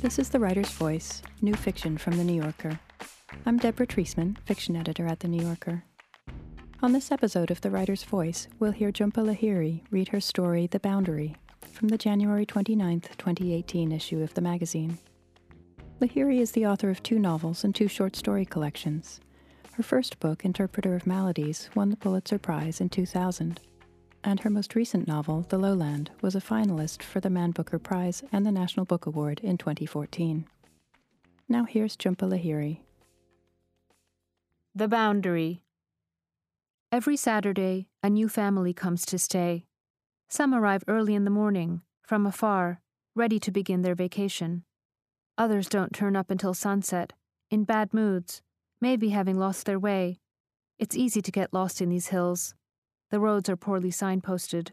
This is The Writer's Voice, new fiction from The New Yorker. I'm Deborah Treisman, fiction editor at The New Yorker. On this episode of The Writer's Voice, we'll hear Jhumpa Lahiri read her story, The Boundary, from the January 29, 2018 issue of the magazine. Lahiri is the author of two novels and two short story collections. Her first book, Interpreter of Maladies, won the Pulitzer Prize in 2000. And her most recent novel, The Lowland, was a finalist for the Man Booker Prize and the National Book Award in 2014. Now here's Jhumpa Lahiri. The Boundary. Every Saturday, a new family comes to stay. Some arrive early in the morning, from afar, ready to begin their vacation. Others don't turn up until sunset, in bad moods, maybe having lost their way. It's easy to get lost in these hills. The roads are poorly signposted.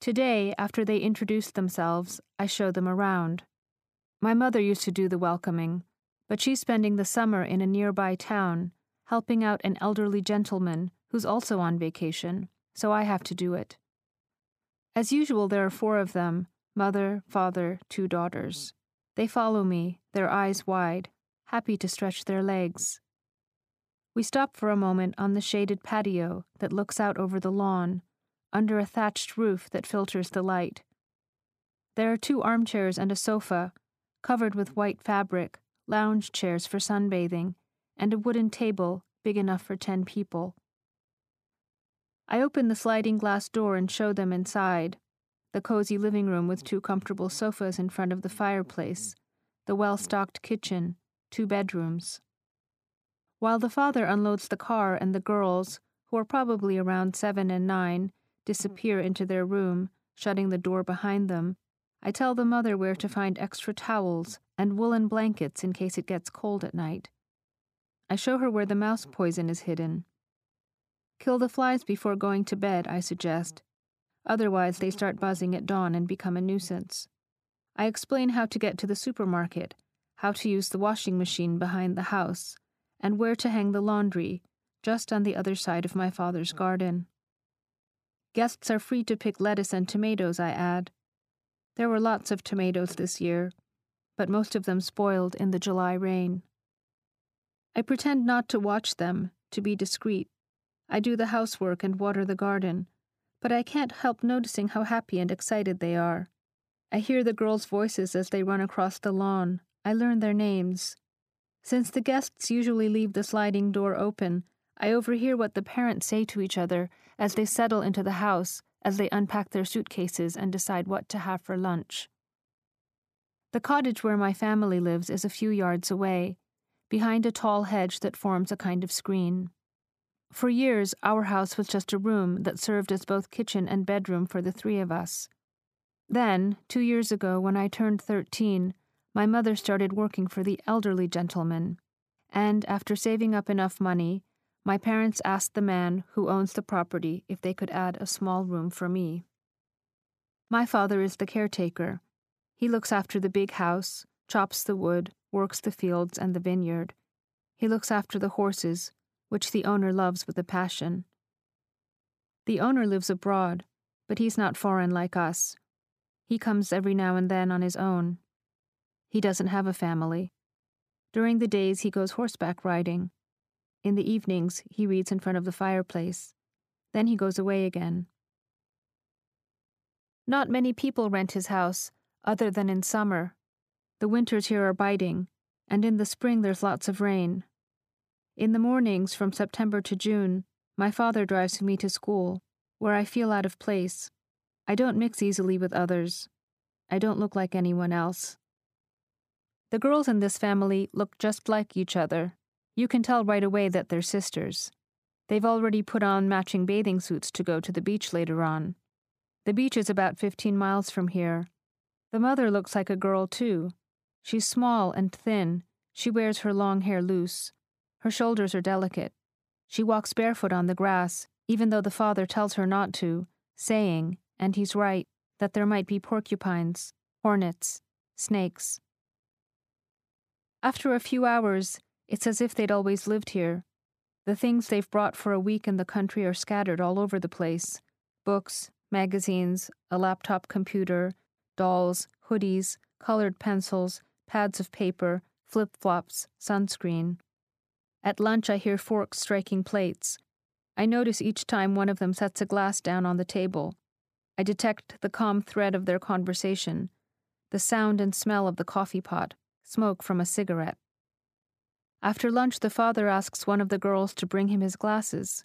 Today, after they introduce themselves, I show them around. My mother used to do the welcoming, but she's spending the summer in a nearby town, helping out an elderly gentleman who's also on vacation, so I have to do it. As usual, there are four of them mother, father, two daughters. They follow me, their eyes wide, happy to stretch their legs. We stop for a moment on the shaded patio that looks out over the lawn, under a thatched roof that filters the light. There are two armchairs and a sofa, covered with white fabric, lounge chairs for sunbathing, and a wooden table big enough for ten people. I open the sliding glass door and show them inside the cozy living room with two comfortable sofas in front of the fireplace, the well stocked kitchen, two bedrooms. While the father unloads the car and the girls, who are probably around seven and nine, disappear into their room, shutting the door behind them, I tell the mother where to find extra towels and woolen blankets in case it gets cold at night. I show her where the mouse poison is hidden. Kill the flies before going to bed, I suggest. Otherwise, they start buzzing at dawn and become a nuisance. I explain how to get to the supermarket, how to use the washing machine behind the house, and where to hang the laundry, just on the other side of my father's mm. garden. Guests are free to pick lettuce and tomatoes, I add. There were lots of tomatoes this year, but most of them spoiled in the July rain. I pretend not to watch them, to be discreet. I do the housework and water the garden, but I can't help noticing how happy and excited they are. I hear the girls' voices as they run across the lawn. I learn their names. Since the guests usually leave the sliding door open, I overhear what the parents say to each other as they settle into the house, as they unpack their suitcases and decide what to have for lunch. The cottage where my family lives is a few yards away, behind a tall hedge that forms a kind of screen. For years, our house was just a room that served as both kitchen and bedroom for the three of us. Then, two years ago, when I turned 13, my mother started working for the elderly gentleman, and after saving up enough money, my parents asked the man who owns the property if they could add a small room for me. My father is the caretaker. He looks after the big house, chops the wood, works the fields and the vineyard. He looks after the horses, which the owner loves with a passion. The owner lives abroad, but he's not foreign like us. He comes every now and then on his own. He doesn't have a family. During the days, he goes horseback riding. In the evenings, he reads in front of the fireplace. Then he goes away again. Not many people rent his house, other than in summer, the winters here are biting, and in the spring there's lots of rain. In the mornings from September to June, my father drives me to school, where I feel out of place. I don't mix easily with others. I don't look like anyone else. The girls in this family look just like each other. You can tell right away that they're sisters. They've already put on matching bathing suits to go to the beach later on. The beach is about 15 miles from here. The mother looks like a girl, too, She's small and thin. She wears her long hair loose. Her shoulders are delicate. She walks barefoot on the grass, even though the father tells her not to, saying, and he's right, that there might be porcupines, hornets, snakes. After a few hours, it's as if they'd always lived here. The things they've brought for a week in the country are scattered all over the place books, magazines, a laptop computer, dolls, hoodies, colored pencils, pads of paper, flip flops, sunscreen. At lunch, I hear forks striking plates. I notice each time one of them sets a glass down on the table. I detect the calm thread of their conversation, the sound and smell of the coffee pot, smoke from a cigarette. After lunch, the father asks one of the girls to bring him his glasses.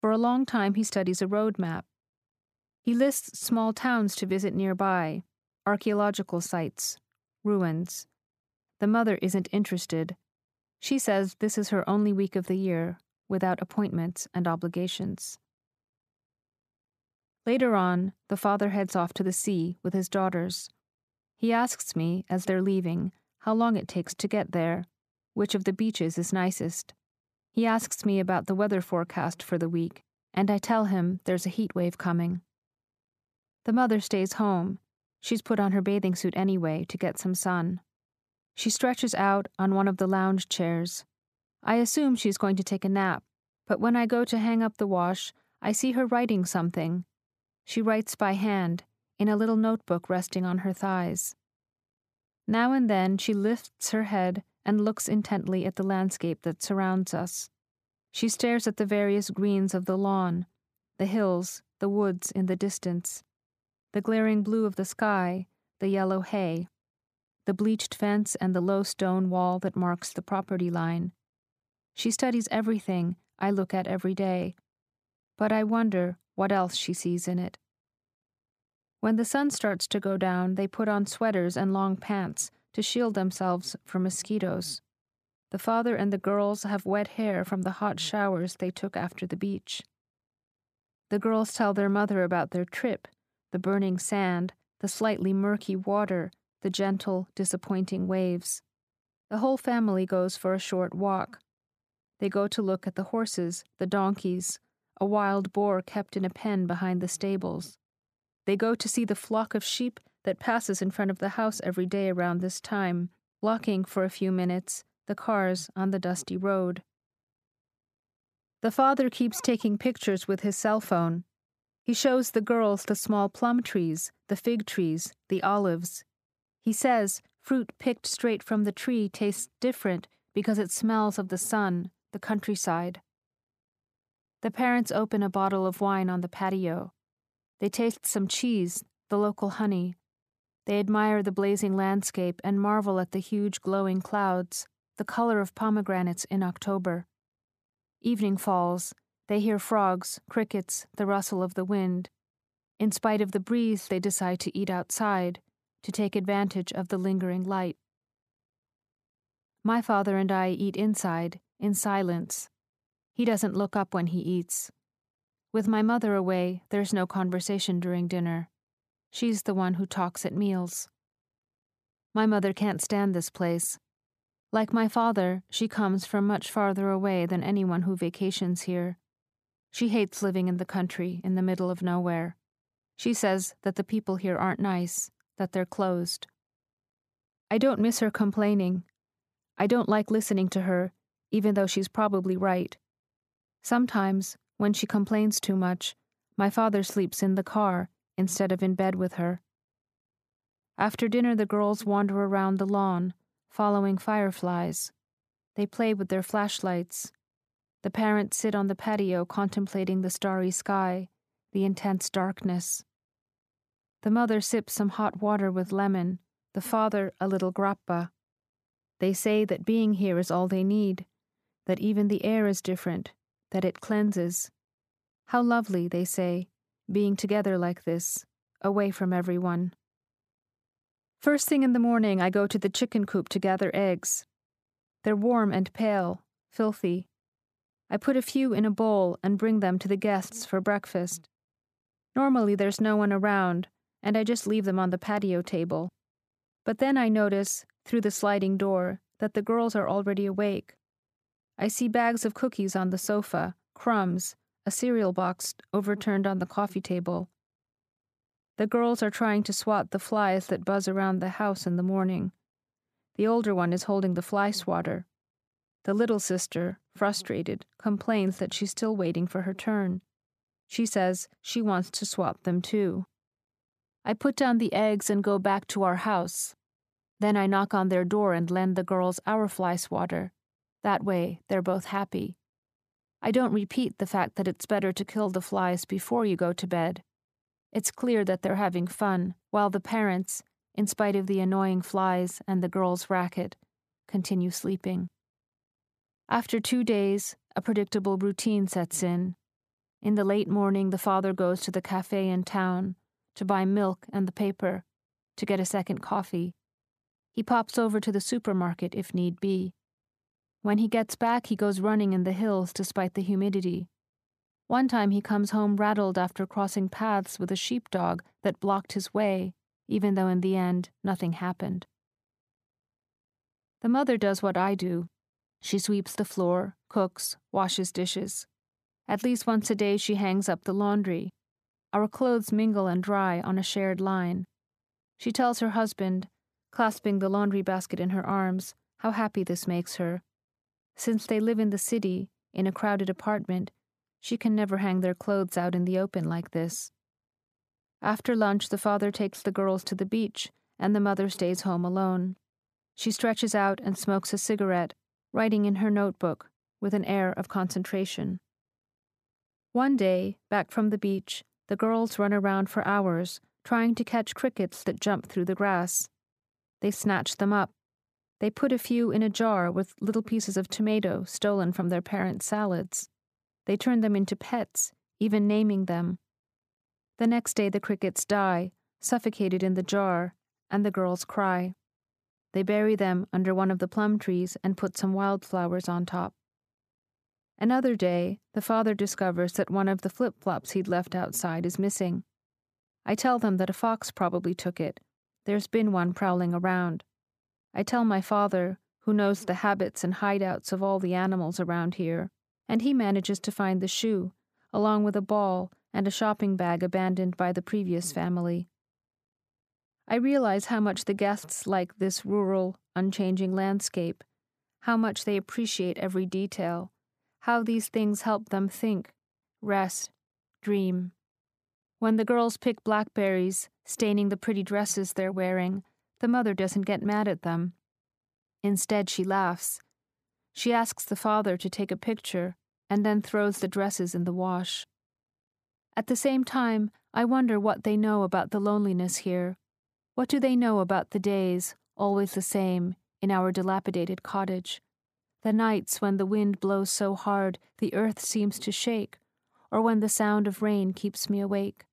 For a long time, he studies a road map. He lists small towns to visit nearby, archaeological sites, ruins. The mother isn't interested. She says this is her only week of the year, without appointments and obligations. Later on, the father heads off to the sea with his daughters. He asks me, as they're leaving, how long it takes to get there, which of the beaches is nicest. He asks me about the weather forecast for the week, and I tell him there's a heat wave coming. The mother stays home. She's put on her bathing suit anyway to get some sun. She stretches out on one of the lounge chairs. I assume she's going to take a nap, but when I go to hang up the wash, I see her writing something. She writes by hand, in a little notebook resting on her thighs. Now and then she lifts her head and looks intently at the landscape that surrounds us. She stares at the various greens of the lawn, the hills, the woods in the distance, the glaring blue of the sky, the yellow hay, the bleached fence and the low stone wall that marks the property line. She studies everything I look at every day, but I wonder what else she sees in it. When the sun starts to go down, they put on sweaters and long pants to shield themselves from mosquitoes. The father and the girls have wet hair from the hot showers they took after the beach. The girls tell their mother about their trip the burning sand, the slightly murky water, the gentle, disappointing waves. The whole family goes for a short walk. They go to look at the horses, the donkeys, a wild boar kept in a pen behind the stables. They go to see the flock of sheep that passes in front of the house every day around this time, blocking for a few minutes the cars on the dusty road. The father keeps taking pictures with his cell phone. He shows the girls the small plum trees, the fig trees, the olives. He says fruit picked straight from the tree tastes different because it smells of the sun, the countryside. The parents open a bottle of wine on the patio. They taste some cheese, the local honey, they admire the blazing landscape and marvel at the huge glowing clouds, the color of pomegranates in October. Evening falls, they hear frogs, crickets, the rustle of the wind. In spite of the breeze, they decide to eat outside, to take advantage of the lingering light. My father and I eat inside, in silence. He doesn't look up when he eats. With my mother away, there's no conversation during dinner. She's the one who talks at meals. My mother can't stand this place. Like my father, she comes from much farther away than anyone who vacations here. She hates living in the country, in the middle of nowhere. She says that the people here aren't nice, that they're closed. I don't miss her complaining. I don't like listening to her, even though she's probably right. Sometimes, when she complains too much, my father sleeps in the car instead of in bed with her. After dinner, the girls wander around the lawn, following fireflies. They play with their flashlights. The parents sit on the patio contemplating the starry sky, the intense darkness. The mother sips some hot water with lemon, the father a little grappa. They say that being here is all they need, that even the air is different, that it cleanses. How lovely, they say, being together like this, away from everyone. First thing in the morning, I go to the chicken coop to gather eggs. They're warm and pale, filthy. I put a few in a bowl and bring them to the guests for breakfast. Normally, there's no one around, and I just leave them on the patio table. But then I notice, through the sliding door, that the girls are already awake. I see bags of cookies on the sofa, crumbs, a cereal box overturned on the coffee table. The girls are trying to swat the flies that buzz around the house in the morning. The older one is holding the fly swatter. The little sister, frustrated, complains that she's still waiting for her turn. She says she wants to swap them too. I put down the eggs and go back to our house. Then I knock on their door and lend the girls our fly swatter. That way, they're both happy. I don't repeat the fact that it's better to kill the flies before you go to bed. It's clear that they're having fun, while the parents, in spite of the annoying flies and the girls' racket, continue sleeping. After two days, a predictable routine sets in. In the late morning, the father goes to the cafe in town to buy milk and the paper, to get a second coffee. He pops over to the supermarket if need be. When he gets back, he goes running in the hills despite the humidity. One time he comes home rattled after crossing paths with a sheepdog that blocked his way, even though in the end nothing happened. The mother does what I do. She sweeps the floor, cooks, washes dishes. At least once a day she hangs up the laundry. Our clothes mingle and dry on a shared line. She tells her husband, clasping the laundry basket in her arms, how happy this makes her. Since they live in the city, in a crowded apartment, she can never hang their clothes out in the open like this. After lunch, the father takes the girls to the beach, and the mother stays home alone. She stretches out and smokes a cigarette, writing in her notebook with an air of concentration. One day, back from the beach, the girls run around for hours, trying to catch crickets that jump through the grass. They snatch them up. They put a few in a jar with little pieces of tomato stolen from their parents' salads. They turn them into pets, even naming them. The next day, the crickets die, suffocated in the jar, and the girls cry. They bury them under one of the plum trees and put some wildflowers on top. Another day, the father discovers that one of the flip flops he'd left outside is missing. I tell them that a fox probably took it. There's been one prowling around. I tell my father, who knows the habits and hideouts of all the animals around here, and he manages to find the shoe, along with a ball and a shopping bag abandoned by the previous hmm. family. I realize how much the guests like this rural, unchanging landscape, how much they appreciate every detail how these things help them think, rest, dream. When the girls pick blackberries, staining the pretty dresses they're wearing, the mother doesn't get mad at them. Instead, she laughs. She asks the father to take a picture and then throws the dresses in the wash. At the same time, I wonder what they know about the loneliness here. What do they know about the days, always the same, in our dilapidated cottage? the nights when the wind blows so hard the earth seems to shake, or when the sound of rain keeps me awake,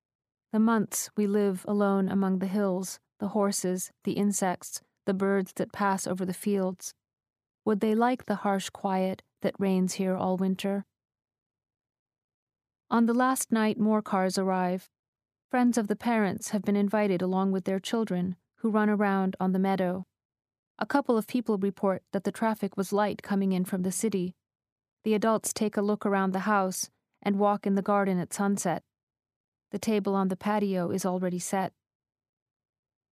the months we live alone among the hills, the horses, the insects, the birds that pass over the fields. Would they like the harsh quiet that reigns here all winter? On the last night, more cars arrive. Friends of the parents have been invited along with their children, who run around on the meadow. A couple of people report that the traffic was light coming in from the city. The adults take a look around the house and walk in the garden at sunset. The table on the patio is already set.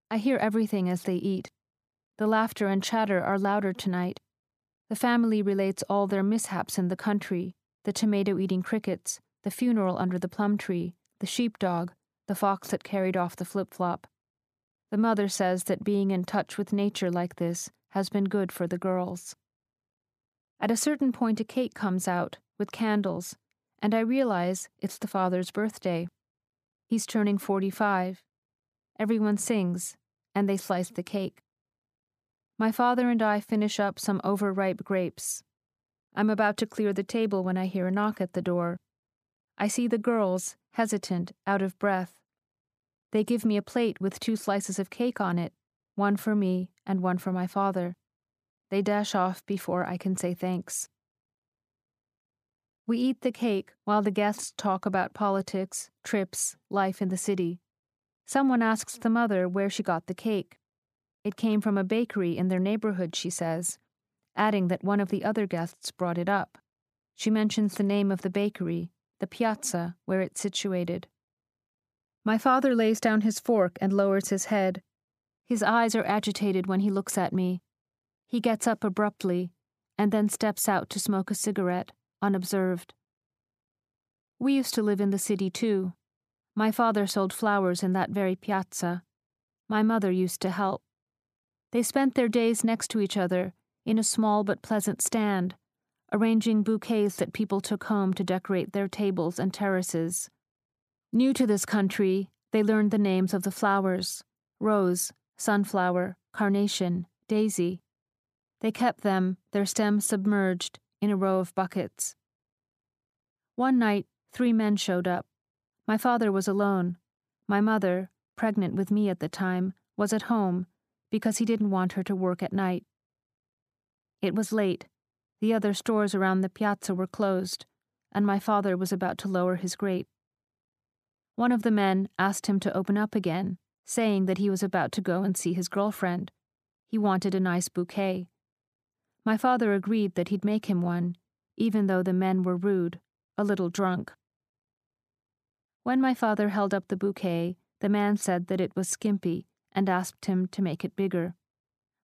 I hear everything as they eat. The laughter and chatter are louder tonight. The family relates all their mishaps in the country the tomato eating crickets, the funeral under the plum tree, the sheepdog, the fox that carried off the flip flop. The mother says that being in touch with nature like this has been good for the girls. At a certain point, a cake comes out with candles, and I realize it's the father's birthday. He's turning 45. Everyone sings, and they slice the cake. My father and I finish up some overripe grapes. I'm about to clear the table when I hear a knock at the door. I see the girls, hesitant, out of breath. They give me a plate with two slices of cake on it, one for me and one for my father. They dash off before I can say thanks. We eat the cake while the guests talk about politics, trips, life in the city. Someone asks the mother where she got the cake. It came from a bakery in their neighborhood, she says, adding that one of the other guests brought it up. She mentions the name of the bakery, the piazza where it's situated. My father lays down his fork and lowers his head. His eyes are agitated when he looks at me. He gets up abruptly and then steps out to smoke a cigarette, unobserved. We used to live in the city too. My father sold flowers in that very piazza. My mother used to help. They spent their days next to each other in a small but pleasant stand, arranging bouquets that people took home to decorate their tables and terraces. New to this country, they learned the names of the flowers rose, sunflower, carnation, daisy. They kept them, their stems submerged, in a row of buckets. One night, three men showed up. My father was alone. My mother, pregnant with me at the time, was at home because he didn't want her to work at night. It was late. The other stores around the piazza were closed, and my father was about to lower his grate. One of the men asked him to open up again, saying that he was about to go and see his girlfriend. He wanted a nice bouquet. My father agreed that he'd make him one, even though the men were rude, a little drunk. When my father held up the bouquet, the man said that it was skimpy and asked him to make it bigger.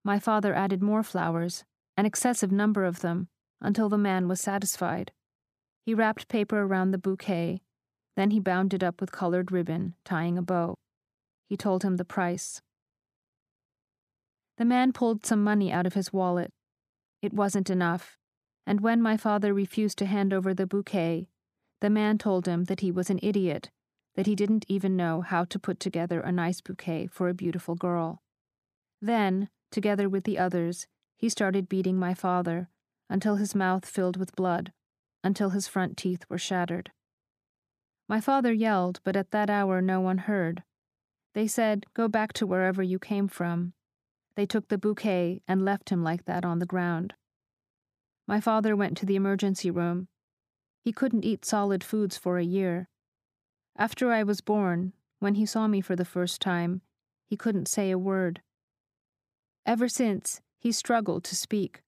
My father added more flowers, an excessive number of them, until the man was satisfied. He wrapped paper around the bouquet, then he bound it up with colored ribbon, tying a bow. He told him the price. The man pulled some money out of his wallet. It wasn't enough, and when my father refused to hand over the bouquet, the man told him that he was an idiot, that he didn't even know how to put together a nice bouquet for a beautiful girl. Then, together with the others, he started beating my father until his mouth filled with blood, until his front teeth were shattered. My father yelled, but at that hour no one heard. They said, Go back to wherever you came from. They took the bouquet and left him like that on the ground. My father went to the emergency room. He couldn't eat solid foods for a year. After I was born, when he saw me for the first time, he couldn't say a word. Ever since, he struggled to speak.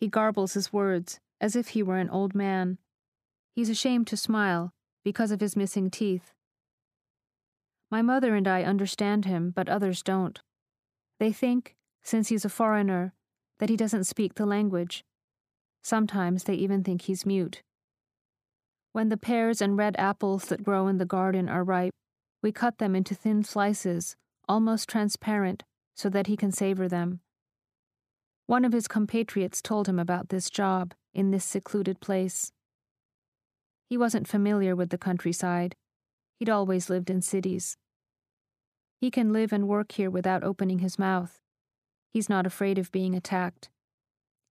He garbles his words as if he were an old man. He's ashamed to smile because of his missing teeth. My mother and I understand him, but others don't. They think, since he's a foreigner, that he doesn't speak the language. Sometimes they even think he's mute. When the pears and red apples that grow in the garden are ripe, we cut them into thin slices, almost transparent, so that he can savor them. One of his compatriots told him about this job in this secluded place. He wasn't familiar with the countryside. He'd always lived in cities. He can live and work here without opening his mouth. He's not afraid of being attacked.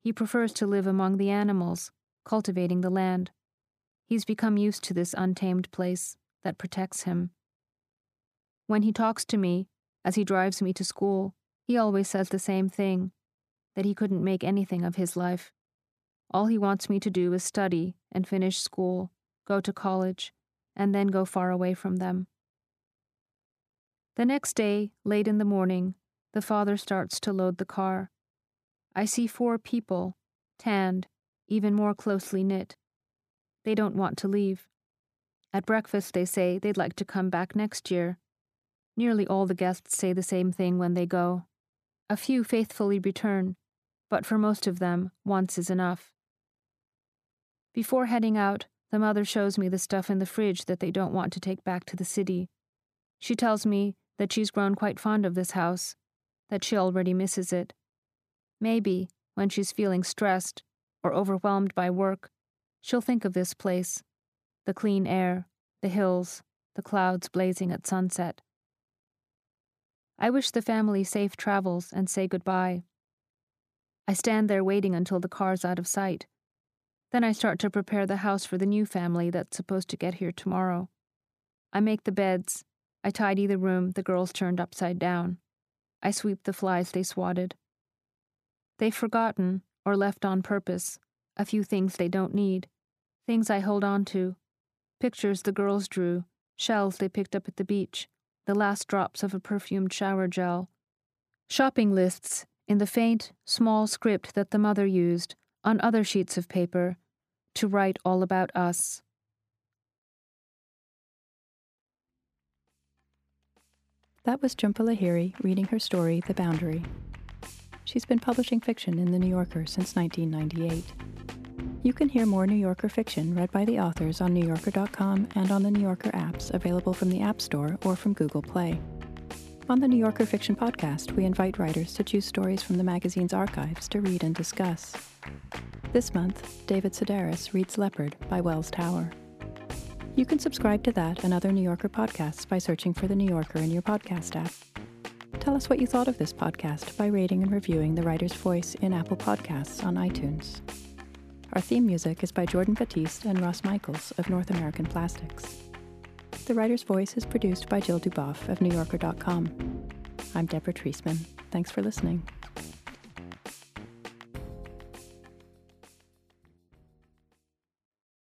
He prefers to live among the animals, cultivating the land. He's become used to this untamed place that protects him. When he talks to me, as he drives me to school, he always says the same thing that he couldn't make anything of his life. All he wants me to do is study and finish school, go to college, and then go far away from them. The next day, late in the morning, the father starts to load the car. I see four people, tanned, even more closely knit. They don't want to leave. At breakfast, they say they'd like to come back next year. Nearly all the guests say the same thing when they go. A few faithfully return, but for most of them, once is enough. Before heading out, the mother shows me the stuff in the fridge that they don't want to take back to the city. She tells me that she's grown quite fond of this house, that she already misses it. Maybe, when she's feeling stressed or overwhelmed by work, she'll think of this place the clean air, the hills, the clouds blazing at sunset. I wish the family safe travels and say goodbye. I stand there waiting until the car's out of sight. Then I start to prepare the house for the new family that's supposed to get here tomorrow. I make the beds. I tidy the room the girls turned upside down. I sweep the flies they swatted. They've forgotten, or left on purpose, a few things they don't need, things I hold on to. Pictures the girls drew, shells they picked up at the beach, the last drops of a perfumed shower gel. Shopping lists in the faint, small script that the mother used on other sheets of paper to write all about us. That was Jhumpa Lahiri reading her story, The Boundary. She's been publishing fiction in The New Yorker since 1998. You can hear more New Yorker fiction read by the authors on NewYorker.com and on the New Yorker apps available from the App Store or from Google Play. On the New Yorker Fiction Podcast, we invite writers to choose stories from the magazine's archives to read and discuss. This month, David Sedaris reads Leopard by Wells Tower. You can subscribe to that and other New Yorker podcasts by searching for The New Yorker in your podcast app. Tell us what you thought of this podcast by rating and reviewing The Writer's Voice in Apple Podcasts on iTunes. Our theme music is by Jordan Batiste and Ross Michaels of North American Plastics. The Writer's Voice is produced by Jill Duboff of NewYorker.com. I'm Deborah Treisman. Thanks for listening.